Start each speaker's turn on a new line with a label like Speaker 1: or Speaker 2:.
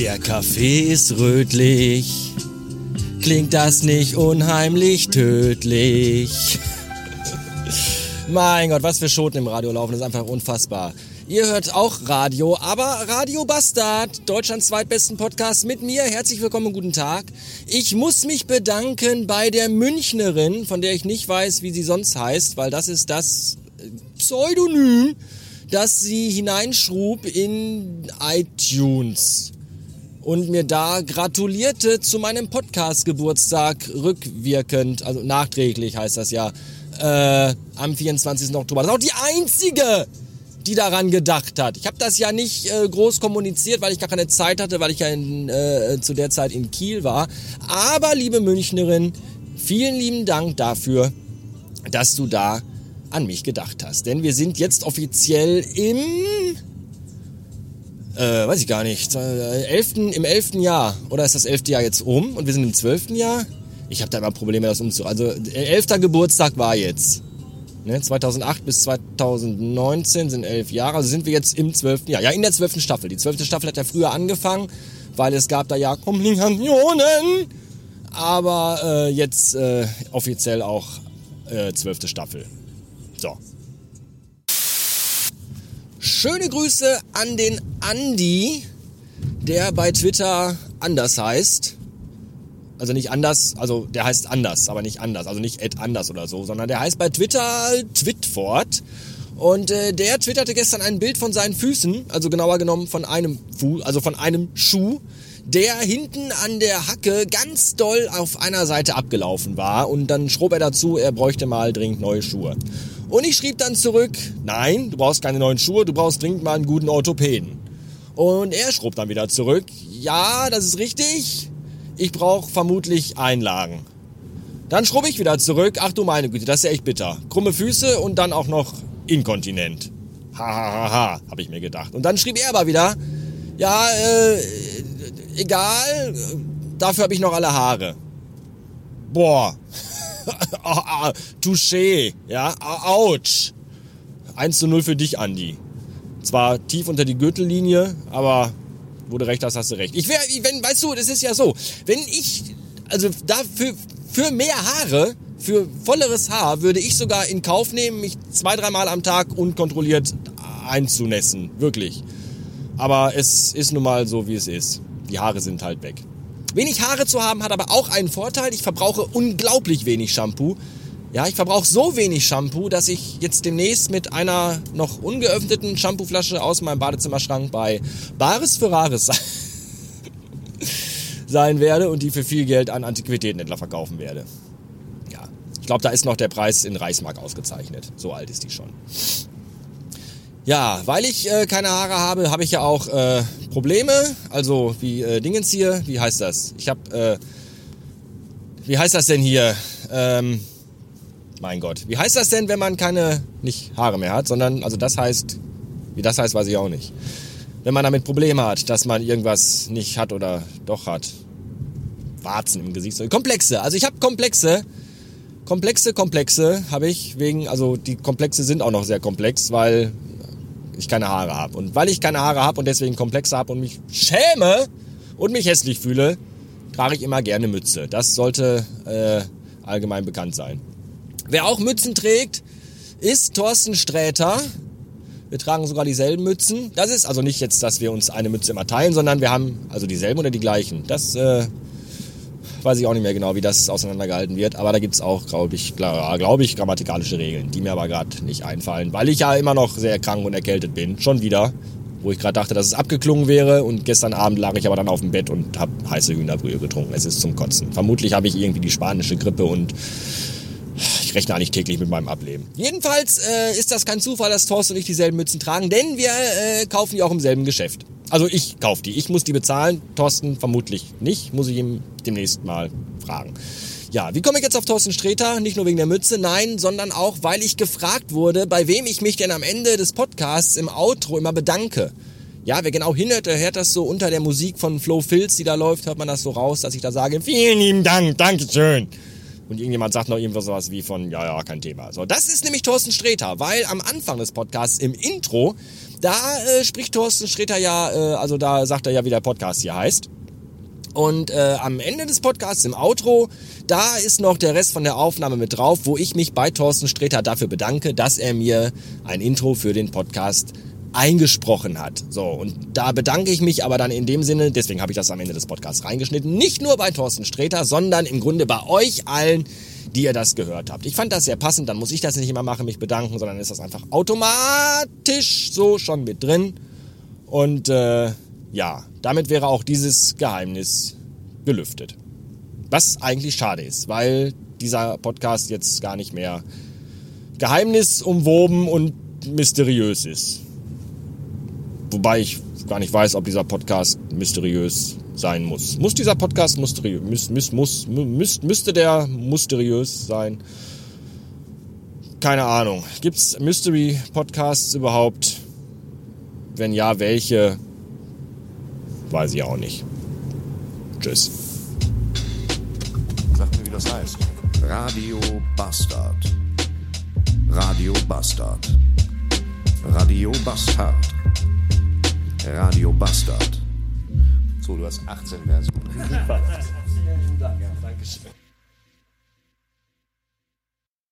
Speaker 1: Der Kaffee ist rötlich. Klingt das nicht unheimlich tödlich? mein Gott, was für Schoten im Radio laufen, das ist einfach unfassbar. Ihr hört auch Radio, aber Radio Bastard, Deutschlands zweitbesten Podcast mit mir. Herzlich willkommen und guten Tag. Ich muss mich bedanken bei der Münchnerin, von der ich nicht weiß, wie sie sonst heißt, weil das ist das Pseudonym, das sie hineinschrub in iTunes und mir da gratulierte zu meinem Podcast-Geburtstag rückwirkend, also nachträglich heißt das ja, äh, am 24. Oktober. Das ist auch die einzige, die daran gedacht hat. Ich habe das ja nicht äh, groß kommuniziert, weil ich gar keine Zeit hatte, weil ich ja in, äh, zu der Zeit in Kiel war. Aber liebe Münchnerin, vielen lieben Dank dafür, dass du da an mich gedacht hast. Denn wir sind jetzt offiziell im, äh, weiß ich gar nicht, äh, elften, im elften Jahr. Oder ist das elfte Jahr jetzt um und wir sind im zwölften Jahr? Ich habe da immer Probleme, das umzu... Also, elfter Geburtstag war jetzt. Ne, 2008 bis 2019 sind elf Jahre, also sind wir jetzt im zwölften Jahr. Ja, in der zwölften Staffel. Die zwölfte Staffel hat ja früher angefangen, weil es gab da ja Komplikationen. Aber äh, jetzt äh, offiziell auch äh, zwölfte Staffel. So. Schöne Grüße an den Andi, der bei Twitter anders heißt. Also nicht anders, also der heißt anders, aber nicht anders, also nicht Ed anders oder so, sondern der heißt bei Twitter Twitford. Und äh, der twitterte gestern ein Bild von seinen Füßen, also genauer genommen von einem Fuß, also von einem Schuh, der hinten an der Hacke ganz doll auf einer Seite abgelaufen war. Und dann schrob er dazu, er bräuchte mal dringend neue Schuhe. Und ich schrieb dann zurück, nein, du brauchst keine neuen Schuhe, du brauchst dringend mal einen guten Orthopäden. Und er schrob dann wieder zurück, ja, das ist richtig, ich brauche vermutlich Einlagen. Dann schrub ich wieder zurück. Ach du meine Güte, das ist ja echt bitter. Krumme Füße und dann auch noch inkontinent. Ha ha ha ha, habe ich mir gedacht. Und dann schrieb er aber wieder, ja, äh, egal, dafür habe ich noch alle Haare. Boah. Touché, ja, ouch. 1 zu 0 für dich, Andi. Zwar tief unter die Gürtellinie, aber wo du recht hast, hast du recht. Ich wäre, wenn, weißt du, das ist ja so, wenn ich, also dafür, für mehr Haare, für volleres Haar, würde ich sogar in Kauf nehmen, mich zwei, dreimal am Tag unkontrolliert einzunässen. Wirklich. Aber es ist nun mal so, wie es ist. Die Haare sind halt weg. Wenig Haare zu haben hat aber auch einen Vorteil. Ich verbrauche unglaublich wenig Shampoo. Ja, ich verbrauche so wenig Shampoo, dass ich jetzt demnächst mit einer noch ungeöffneten Shampooflasche aus meinem Badezimmerschrank bei Bares Ferraris sein werde und die für viel Geld an Antiquitätenhändler verkaufen werde. Ja, ich glaube, da ist noch der Preis in Reichsmark ausgezeichnet. So alt ist die schon. Ja, weil ich äh, keine Haare habe, habe ich ja auch äh, Probleme. Also wie äh, Dingens hier, wie heißt das? Ich habe, äh, wie heißt das denn hier? Ähm, mein Gott. Wie heißt das denn, wenn man keine, nicht Haare mehr hat, sondern, also das heißt, wie das heißt, weiß ich auch nicht. Wenn man damit Probleme hat, dass man irgendwas nicht hat oder doch hat. Warzen im Gesicht. Komplexe. Also ich habe Komplexe. Komplexe, Komplexe habe ich wegen, also die Komplexe sind auch noch sehr komplex, weil ich keine Haare habe. Und weil ich keine Haare habe und deswegen Komplexe habe und mich schäme und mich hässlich fühle, trage ich immer gerne Mütze. Das sollte äh, allgemein bekannt sein. Wer auch Mützen trägt, ist Thorsten Sträter. Wir tragen sogar dieselben Mützen. Das ist also nicht jetzt, dass wir uns eine Mütze immer teilen, sondern wir haben also dieselben oder die gleichen. Das äh, weiß ich auch nicht mehr genau, wie das auseinandergehalten wird. Aber da gibt's auch, glaube ich, glaube ich, grammatikalische Regeln, die mir aber gerade nicht einfallen, weil ich ja immer noch sehr krank und erkältet bin. Schon wieder. Wo ich gerade dachte, dass es abgeklungen wäre. Und gestern Abend lag ich aber dann auf dem Bett und habe heiße Hühnerbrühe getrunken. Es ist zum Kotzen. Vermutlich habe ich irgendwie die spanische Grippe und ich rechne eigentlich täglich mit meinem Ableben. Jedenfalls äh, ist das kein Zufall, dass Thorsten und ich dieselben Mützen tragen, denn wir äh, kaufen die auch im selben Geschäft. Also ich kaufe die. Ich muss die bezahlen. Thorsten vermutlich nicht. Muss ich ihm demnächst mal fragen. Ja, wie komme ich jetzt auf Thorsten Sträter? Nicht nur wegen der Mütze, nein, sondern auch, weil ich gefragt wurde, bei wem ich mich denn am Ende des Podcasts im Outro immer bedanke. Ja, wer genau hinhört, der hört das so unter der Musik von Flo Filz, die da läuft, hört man das so raus, dass ich da sage, vielen lieben Dank, Dankeschön. Und irgendjemand sagt noch irgendwas sowas wie von, ja, ja, kein Thema. So, das ist nämlich Thorsten Sträter, weil am Anfang des Podcasts im Intro, da äh, spricht Thorsten Sträter ja, äh, also da sagt er ja, wie der Podcast hier heißt. Und äh, am Ende des Podcasts, im Outro, da ist noch der Rest von der Aufnahme mit drauf, wo ich mich bei Thorsten Sträter dafür bedanke, dass er mir ein Intro für den Podcast eingesprochen hat. So, und da bedanke ich mich aber dann in dem Sinne, deswegen habe ich das am Ende des Podcasts reingeschnitten, nicht nur bei Thorsten Sträter, sondern im Grunde bei euch allen, die ihr das gehört habt. Ich fand das sehr passend, dann muss ich das nicht immer machen, mich bedanken, sondern ist das einfach automatisch so schon mit drin. Und äh, ja, damit wäre auch dieses Geheimnis gelüftet. Was eigentlich schade ist, weil dieser Podcast jetzt gar nicht mehr geheimnisumwoben und mysteriös ist. Wobei ich gar nicht weiß, ob dieser Podcast mysteriös sein muss. Muss dieser Podcast mysteriös, müß, müß, muss, müß, müsste der mysteriös sein? Keine Ahnung. Gibt es Mystery-Podcasts überhaupt? Wenn ja, welche? Weiß ich auch nicht. Tschüss.
Speaker 2: Sag mir, wie das heißt.
Speaker 3: Radio Bastard. Radio Bastard. Radio Bastard. Radio Bastard.
Speaker 2: So, du hast 18 Versionen.
Speaker 1: Vielen Dank. Ja, Dankeschön.